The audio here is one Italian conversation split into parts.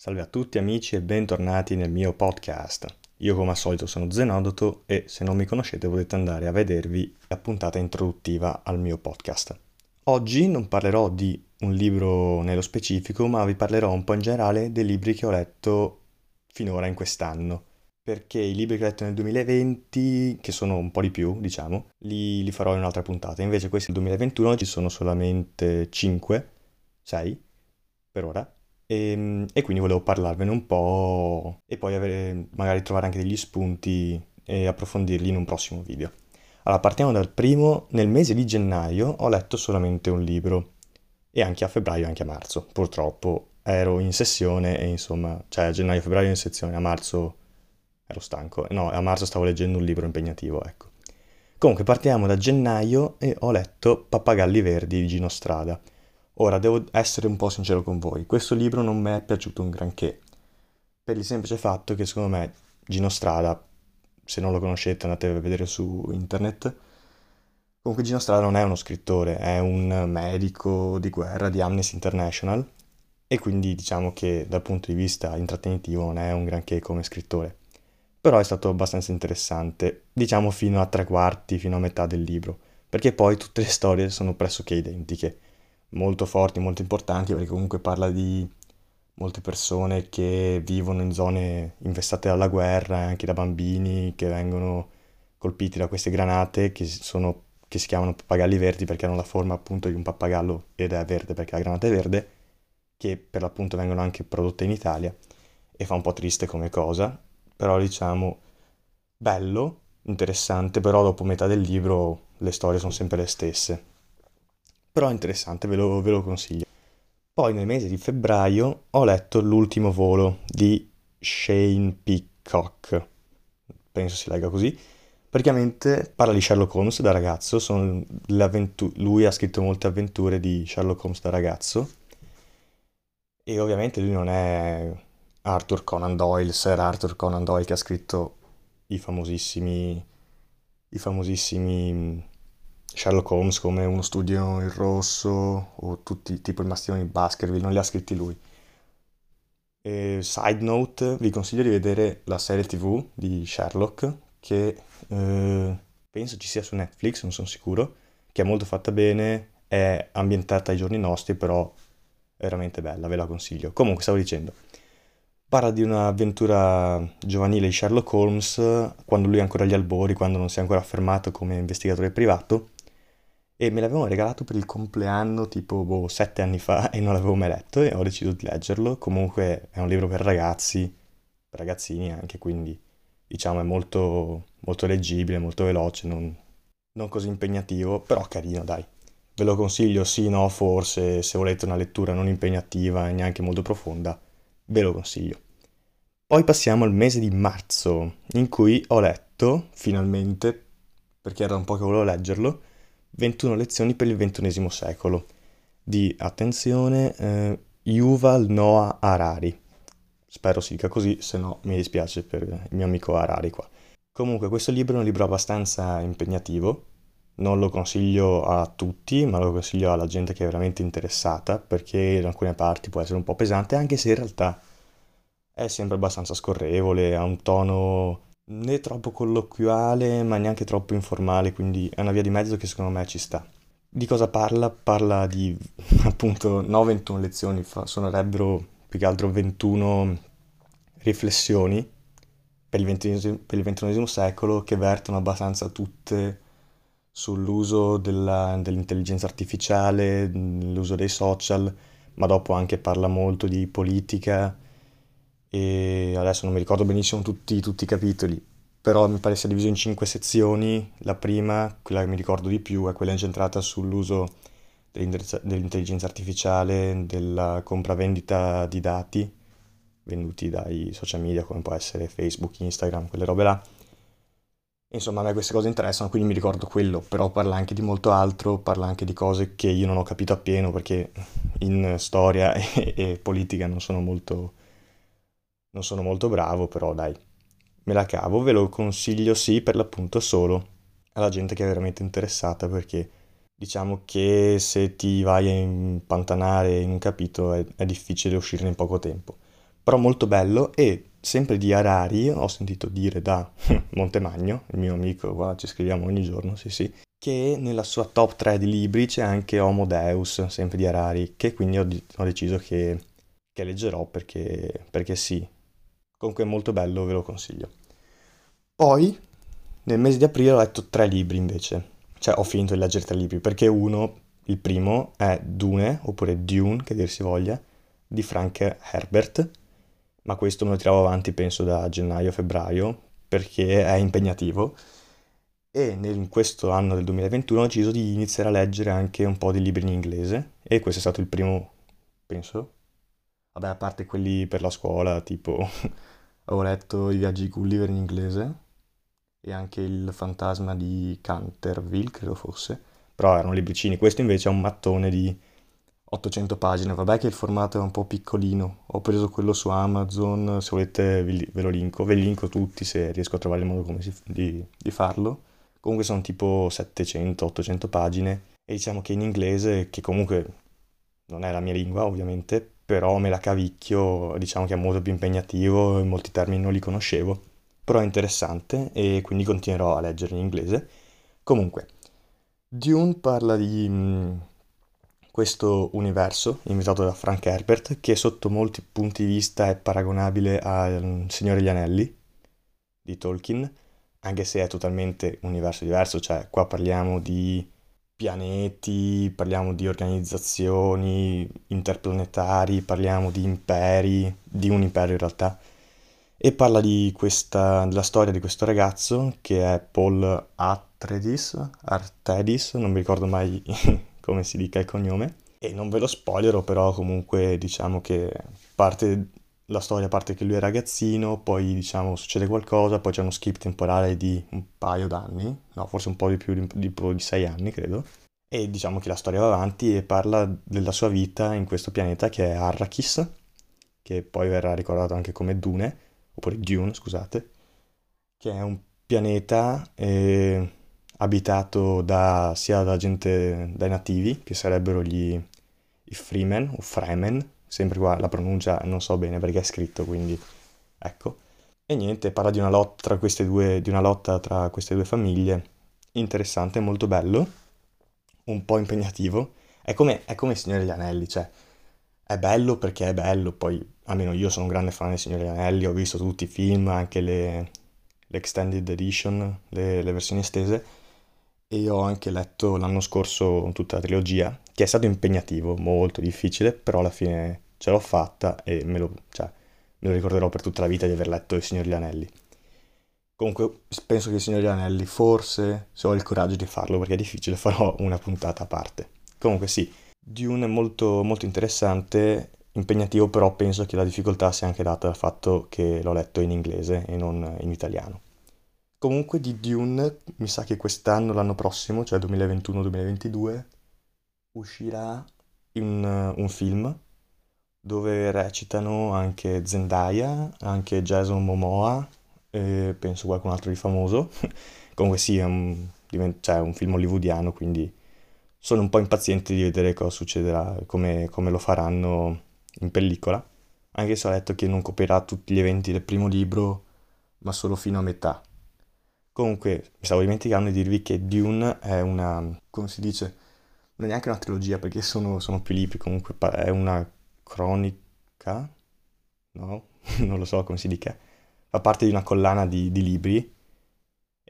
Salve a tutti amici e bentornati nel mio podcast. Io come al solito sono Zenodoto e se non mi conoscete potete andare a vedervi la puntata introduttiva al mio podcast. Oggi non parlerò di un libro nello specifico, ma vi parlerò un po' in generale dei libri che ho letto finora in quest'anno. Perché i libri che ho letto nel 2020, che sono un po' di più, diciamo, li, li farò in un'altra puntata. Invece questi del 2021 ci sono solamente 5, 6 per ora e, ehm, e quindi volevo parlarvene un po' e poi avere, magari trovare anche degli spunti e approfondirli in un prossimo video. Allora, partiamo dal primo. Nel mese di gennaio ho letto solamente un libro e anche a febbraio e anche a marzo. Purtroppo ero in sessione e insomma, cioè a gennaio e febbraio in sessione, a marzo ero stanco. No, a marzo stavo leggendo un libro impegnativo, ecco. Comunque partiamo da gennaio e ho letto Pappagalli Verdi di Gino Strada. Ora, devo essere un po' sincero con voi, questo libro non mi è piaciuto un granché, per il semplice fatto che secondo me Gino Strada, se non lo conoscete andate a vedere su internet, comunque Gino Strada non è uno scrittore, è un medico di guerra di Amnesty International e quindi diciamo che dal punto di vista intrattenitivo non è un granché come scrittore. Però è stato abbastanza interessante, diciamo fino a tre quarti, fino a metà del libro, perché poi tutte le storie sono pressoché identiche molto forti, molto importanti, perché comunque parla di molte persone che vivono in zone infestate dalla guerra, anche da bambini che vengono colpiti da queste granate che, sono, che si chiamano pappagalli verdi perché hanno la forma appunto di un pappagallo ed è verde perché la granata è verde, che per l'appunto vengono anche prodotte in Italia e fa un po' triste come cosa, però diciamo bello, interessante, però dopo metà del libro le storie sono sempre le stesse però è interessante, ve lo, ve lo consiglio. Poi nel mese di febbraio ho letto L'ultimo volo di Shane Peacock, penso si legga così. Praticamente parla di Sherlock Holmes da ragazzo, lui ha scritto molte avventure di Sherlock Holmes da ragazzo e ovviamente lui non è Arthur Conan Doyle, Sir Arthur Conan Doyle che ha scritto i famosissimi, i famosissimi Sherlock Holmes come uno studio in rosso o tutti tipo i mastioni Baskerville, non li ha scritti lui. E side note, vi consiglio di vedere la serie tv di Sherlock che eh, penso ci sia su Netflix, non sono sicuro, che è molto fatta bene, è ambientata ai giorni nostri, però è veramente bella, ve la consiglio. Comunque, stavo dicendo, parla di un'avventura giovanile di Sherlock Holmes quando lui è ancora agli albori, quando non si è ancora affermato come investigatore privato e me l'avevano regalato per il compleanno tipo boh, sette anni fa e non l'avevo mai letto e ho deciso di leggerlo. Comunque è un libro per ragazzi, per ragazzini anche, quindi diciamo è molto, molto leggibile, molto veloce, non, non così impegnativo, però carino dai. Ve lo consiglio, sì, no, forse, se volete una lettura non impegnativa e neanche molto profonda, ve lo consiglio. Poi passiamo al mese di marzo, in cui ho letto, finalmente, perché era un po' che volevo leggerlo, 21 lezioni per il XXI secolo di, attenzione, eh, Yuval Noah Harari. Spero si dica così, se no mi dispiace per il mio amico Harari qua. Comunque questo libro è un libro abbastanza impegnativo, non lo consiglio a tutti, ma lo consiglio alla gente che è veramente interessata, perché in alcune parti può essere un po' pesante, anche se in realtà è sempre abbastanza scorrevole, ha un tono né troppo colloquiale ma neanche troppo informale, quindi è una via di mezzo che secondo me ci sta. Di cosa parla? Parla di appunto no 21 lezioni, fa, suonerebbero più che altro 21 riflessioni per il, XXI, secolo che vertono abbastanza tutte sull'uso della, dell'intelligenza artificiale, l'uso dei social, ma dopo anche parla molto di politica e adesso non mi ricordo benissimo tutti, tutti i capitoli, però mi pare sia diviso in cinque sezioni. La prima, quella che mi ricordo di più, è quella incentrata sull'uso dell'intelligenza artificiale, della compravendita di dati venduti dai social media come può essere Facebook, Instagram, quelle robe là. Insomma, a me queste cose interessano, quindi mi ricordo quello, però parla anche di molto altro, parla anche di cose che io non ho capito appieno perché in storia e, e politica non sono molto non sono molto bravo, però dai, me la cavo, ve lo consiglio sì per l'appunto solo alla gente che è veramente interessata perché diciamo che se ti vai a impantanare in un capitolo è, è difficile uscirne in poco tempo. però molto bello e sempre di Harari ho sentito dire da Montemagno, il mio amico, qua ci scriviamo ogni giorno, sì sì, che nella sua top 3 di libri c'è anche Homo Deus, sempre di Harari, che quindi ho, ho deciso che, che leggerò perché, perché sì. Comunque è molto bello, ve lo consiglio. Poi, nel mese di aprile ho letto tre libri invece, cioè ho finito di leggere tre libri, perché uno, il primo, è Dune, oppure Dune, che dir si voglia, di Frank Herbert, ma questo me lo tiravo avanti penso da gennaio-febbraio perché è impegnativo e in questo anno del 2021 ho deciso di iniziare a leggere anche un po' di libri in inglese e questo è stato il primo, penso, vabbè a parte quelli per la scuola, tipo ho letto I viaggi di Gulliver in inglese e anche Il fantasma di Canterville, credo fosse, però erano libricini, questo invece è un mattone di 800 pagine, vabbè che il formato è un po' piccolino, ho preso quello su Amazon, se volete ve lo linko, ve li linko tutti se riesco a trovare il modo si, di, di farlo. Comunque sono tipo 700-800 pagine. E diciamo che in inglese, che comunque non è la mia lingua ovviamente, però me la cavicchio, diciamo che è molto più impegnativo, molti termini non li conoscevo, però è interessante e quindi continuerò a leggere in inglese. Comunque, Dune parla di questo universo inventato da Frank Herbert che sotto molti punti di vista è paragonabile al Signore degli Anelli di Tolkien, anche se è totalmente un universo diverso, cioè qua parliamo di pianeti, parliamo di organizzazioni interplanetari, parliamo di imperi, di un impero in realtà, e parla questa, della storia di questo ragazzo che è Paul Atreides, Artedis, non mi ricordo mai come si dica il cognome. E non ve lo spoilerò, però comunque diciamo che parte la storia parte che lui è ragazzino, poi diciamo succede qualcosa, poi c'è uno skip temporale di un paio d'anni, no, forse un po' di più di, di, sei anni credo. E diciamo che la storia va avanti e parla della sua vita in questo pianeta che è Arrakis, che poi verrà ricordato anche come Dune, oppure Dune, scusate, che è un pianeta eh, abitato da, sia da gente, dai nativi, che sarebbero gli, i Freemen o Fremen, sempre qua la pronuncia non so bene perché è scritto, quindi ecco. E niente, parla di una lotta tra queste due, di lotta tra queste due famiglie, interessante, molto bello, un po' impegnativo. È come, è come Signore degli Anelli, cioè è bello perché è bello, poi almeno io sono un grande fan del Signore degli Anelli, ho visto tutti i film, anche le, l'extended edition, le, le versioni estese, e ho anche letto l'anno scorso tutta la trilogia, che è stato impegnativo, molto difficile, però alla fine ce l'ho fatta e me lo, cioè, me lo ricorderò per tutta la vita di aver letto Il Signore degli Anelli. Comunque penso che Il Signore degli Anelli, forse, se ho il coraggio di farlo, perché è difficile, farò una puntata a parte. Comunque sì, Dune è molto, molto interessante, impegnativo, però penso che la difficoltà sia anche data dal fatto che l'ho letto in inglese e non in italiano. Comunque di Dune, mi sa che quest'anno, l'anno prossimo, cioè 2021-2022, uscirà un, un film dove recitano anche Zendaya, anche Jason Momoa e penso qualcun altro di famoso. Comunque sì, è un, cioè, un film hollywoodiano, quindi sono un po' impaziente di vedere cosa succederà, come, come lo faranno in pellicola. Anche se ho letto che non coprirà tutti gli eventi del primo libro, ma solo fino a metà. Comunque, mi stavo dimenticando di dirvi che Dune è una, come si dice, non è neanche una trilogia perché sono, sono più libri, comunque è una cronica, no? non lo so come si dica, fa parte di una collana di, di libri.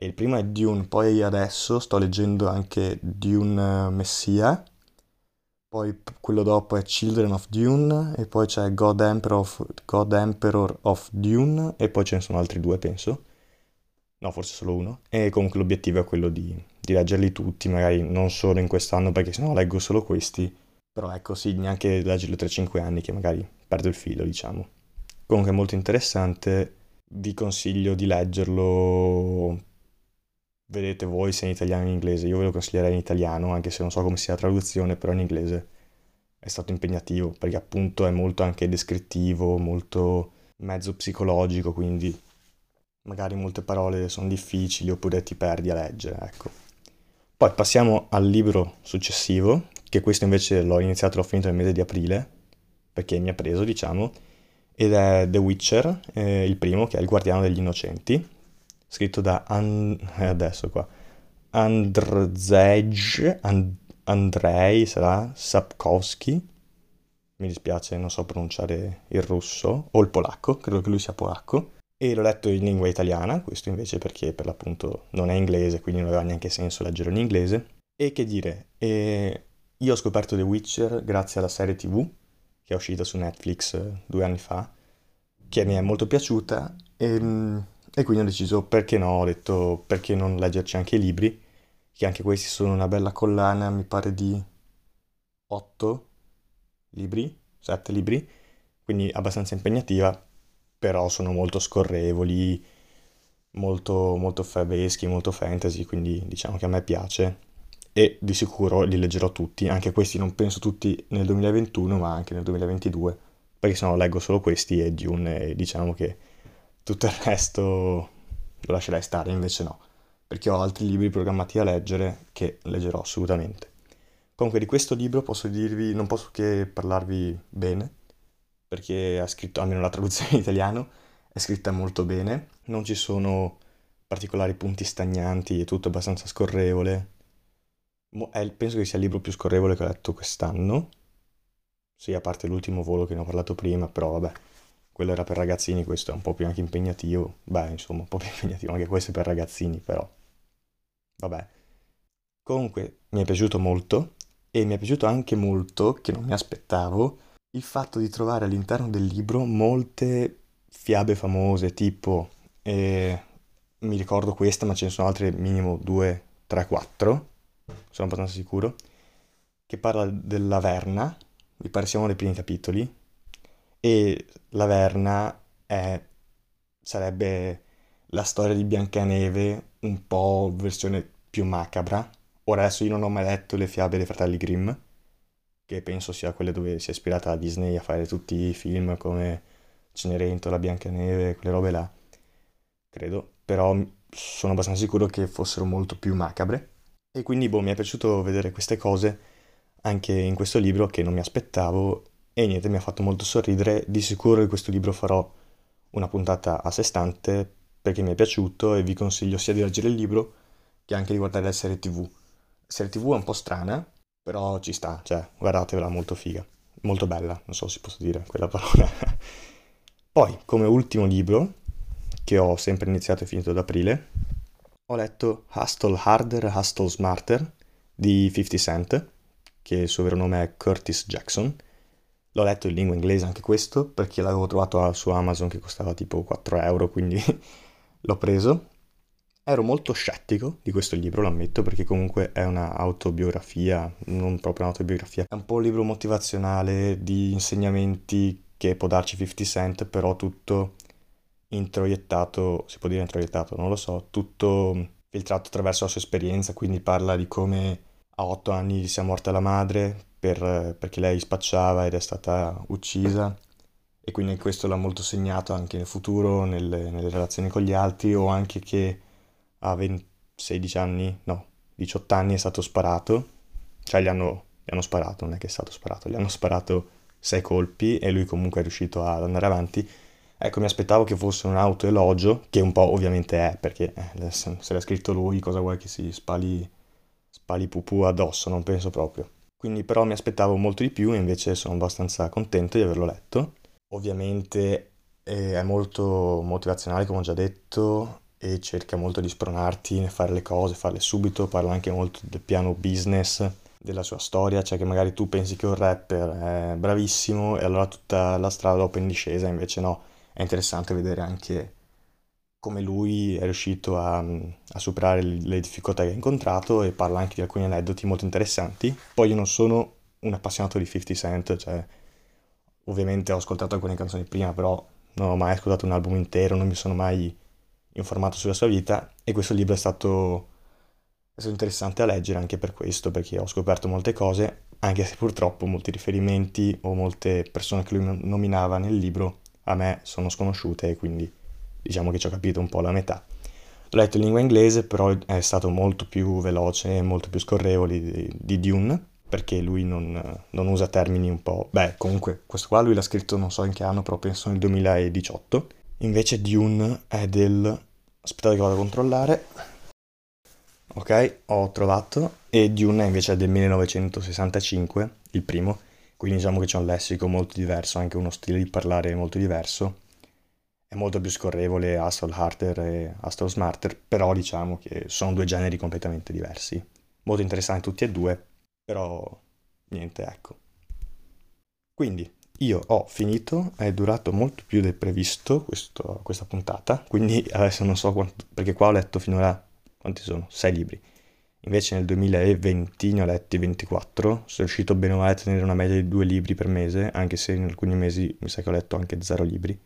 E il primo è Dune, poi adesso sto leggendo anche Dune Messia, poi quello dopo è Children of Dune e poi c'è God Emperor of, God Emperor of Dune e poi ce ne sono altri due penso no forse solo uno, e comunque l'obiettivo è quello di, di leggerli tutti, magari non solo in quest'anno perché sennò leggo solo questi, però ecco sì, neanche leggerli tra 5 anni che magari perdo il filo diciamo. Comunque è molto interessante, vi consiglio di leggerlo, vedete voi se in italiano o in inglese, io ve lo consiglierei in italiano anche se non so come sia la traduzione, però in inglese è stato impegnativo perché appunto è molto anche descrittivo, molto mezzo psicologico, quindi magari molte parole sono difficili oppure ti perdi a leggere, ecco. Poi passiamo al libro successivo, che questo invece l'ho iniziato e l'ho finito nel mese di aprile, perché mi ha preso, diciamo, ed è The Witcher, eh, il primo, che è Il Guardiano degli Innocenti, scritto da An- eh, adesso qua Andrzej And- Andrei sarà? Sapkowski? Mi dispiace non so pronunciare il russo o il polacco credo che lui sia polacco e l'ho letto in lingua italiana questo invece perché per l'appunto non è inglese quindi non aveva neanche senso leggerlo in inglese. E che dire e io ho scoperto The Witcher grazie alla serie tv che è uscita su Netflix eh, due anni fa, che mi è molto piaciuta e, ehm, e quindi ho deciso perché no, ho detto perché non leggerci anche i libri, che anche questi sono una bella collana, mi pare di 8 libri, 7 libri, quindi abbastanza impegnativa, però sono molto scorrevoli, molto, molto fabeschi, molto fantasy, quindi diciamo che a me piace e di sicuro li leggerò tutti, anche questi non penso tutti nel 2021 ma anche nel 2022, perché se no leggo solo questi e Dune e diciamo che tutto il resto lo lascerei stare, invece no, perché ho altri libri programmati a leggere che leggerò assolutamente. Comunque di questo libro posso dirvi, non posso che parlarvi bene, perché ha scritto, almeno la traduzione in italiano, è scritta molto bene, non ci sono particolari punti stagnanti, è tutto abbastanza scorrevole, è, penso che sia il libro più scorrevole che ho letto quest'anno. Sì, a parte l'ultimo volo che ne ho parlato prima, però vabbè, quello era per ragazzini, questo è un po' più anche impegnativo. Beh, insomma, un po' più impegnativo, anche questo è per ragazzini, però. Vabbè. Comunque, mi è piaciuto molto e mi è piaciuto anche molto, che non mi aspettavo, il fatto di trovare all'interno del libro molte fiabe famose, tipo, eh, mi ricordo questa, ma ce ne sono altre minimo 2, 3, 4 sono abbastanza sicuro, che parla della Verna, mi pare siamo nei primi capitoli, e la Verna è, sarebbe la storia di Biancaneve un po' versione più macabra. Ora adesso io non ho mai letto le fiabe dei fratelli Grimm, che penso sia quelle dove si è ispirata a Disney a fare tutti i film come Cenerentola, Biancaneve, quelle robe là, credo, però sono abbastanza sicuro che fossero molto più macabre. E quindi boh, mi è piaciuto vedere queste cose anche in questo libro che non mi aspettavo e niente, mi ha fatto molto sorridere. Di sicuro di questo libro farò una puntata a sé stante perché mi è piaciuto e vi consiglio sia di leggere il libro che anche di guardare la serie tv. La serie tv è un po' strana, però ci sta, cioè guardatevela, molto figa, molto bella, non so se posso dire quella parola. Poi, come ultimo libro, che ho sempre iniziato e finito ad aprile, ho letto Hustle Harder, Hustle Smarter di 50 Cent, che il suo vero nome è Curtis Jackson. L'ho letto in lingua inglese anche questo, perché l'avevo trovato su Amazon che costava tipo 4 euro, quindi l'ho preso. Ero molto scettico di questo libro, lo ammetto, perché comunque è un'autobiografia, non proprio un'autobiografia, è un po' un libro motivazionale di insegnamenti che può darci 50 Cent, però tutto introiettato, si può dire introiettato, non lo so, tutto filtrato attraverso la sua esperienza, quindi parla di come a otto anni sia morta la madre per, perché lei spacciava ed è stata uccisa e quindi questo l'ha molto segnato anche nel futuro, nelle, nelle relazioni con gli altri o anche che a 20, 16 anni, no, 18 anni è stato sparato, cioè gli hanno, gli hanno sparato, non è che è stato sparato, gli hanno sparato sei colpi e lui comunque è riuscito ad andare avanti Ecco, mi aspettavo che fosse un autoelogio, che un po' ovviamente è, perché eh, se l'ha scritto lui, cosa vuoi che si spali, spali pupù addosso, non penso proprio. Quindi però mi aspettavo molto di più e invece sono abbastanza contento di averlo letto. Ovviamente eh, è molto motivazionale, come ho già detto, e cerca molto di spronarti nel fare le cose, farle subito, parla anche molto del piano business, della sua storia, cioè che magari tu pensi che un rapper è bravissimo e allora tutta la strada dopo in discesa, invece no, è interessante vedere anche come lui è riuscito a, a, superare le difficoltà che ha incontrato e parla anche di alcuni aneddoti molto interessanti. Poi io non sono un appassionato di 50 Cent, cioè ovviamente ho ascoltato alcune canzoni prima, però non ho mai ascoltato un album intero, non mi sono mai informato sulla sua vita e questo libro è stato, è stato interessante a leggere anche per questo, perché ho scoperto molte cose, anche se purtroppo molti riferimenti o molte persone che lui nominava nel libro a me sono sconosciute e quindi diciamo che ci ho capito un po' la metà. L'ho letto in lingua inglese, però è stato molto più veloce e molto più scorrevole di, di Dune. perché lui non, non, usa termini un po'... Beh, comunque, questo qua lui l'ha scritto non so in che anno, però penso nel 2018. Invece Dune è del... Aspettate che vado a controllare. Ok, ho trovato. E Dune invece è del 1965, il primo. Quindi diciamo che c'è un lessico molto diverso, anche uno stile di parlare molto diverso. È molto più scorrevole Astral Harder e Astral Smarter, però diciamo che sono due generi completamente diversi. Molto interessanti tutti e due, però niente, ecco. Quindi io ho finito, è durato molto più del previsto questo, questa puntata, quindi adesso non so quanto, perché qua ho letto finora, quanti sono? Sei libri. Invece nel 2020 ne ho letti 24, sono riuscito bene o male a tenere una media di due libri per mese, anche se in alcuni mesi mi sa che ho letto anche zero libri.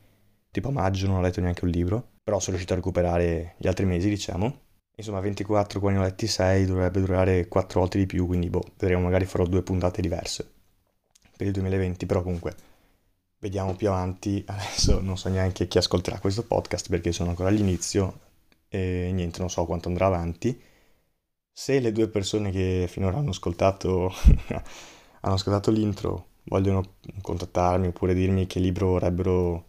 Tipo a maggio non ho letto neanche un libro, però sono riuscito a recuperare gli altri mesi, diciamo. Insomma, 24 qua ne ho letti 6, dovrebbe durare 4 volte di più, quindi boh, vedremo, magari farò due puntate diverse per il 2020, però comunque vediamo più avanti. Adesso non so neanche chi ascolterà questo podcast perché sono ancora all'inizio e niente, non so quanto andrà avanti. Se le due persone che finora hanno ascoltato, hanno ascoltato l'intro vogliono contattarmi oppure dirmi che libro vorrebbero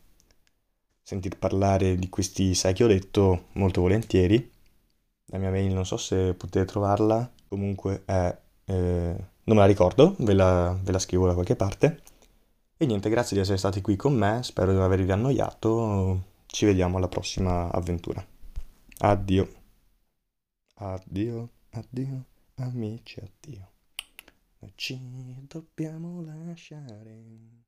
sentir parlare di questi sei che ho detto, molto volentieri la mia mail non so se potete trovarla, comunque è... Eh, non me la ricordo, ve la, ve la scrivo da qualche parte. E niente, grazie di essere stati qui con me, spero di non avervi annoiato, ci vediamo alla prossima avventura. Addio. Addio, addio, amici, addio. Ci dobbiamo lasciare.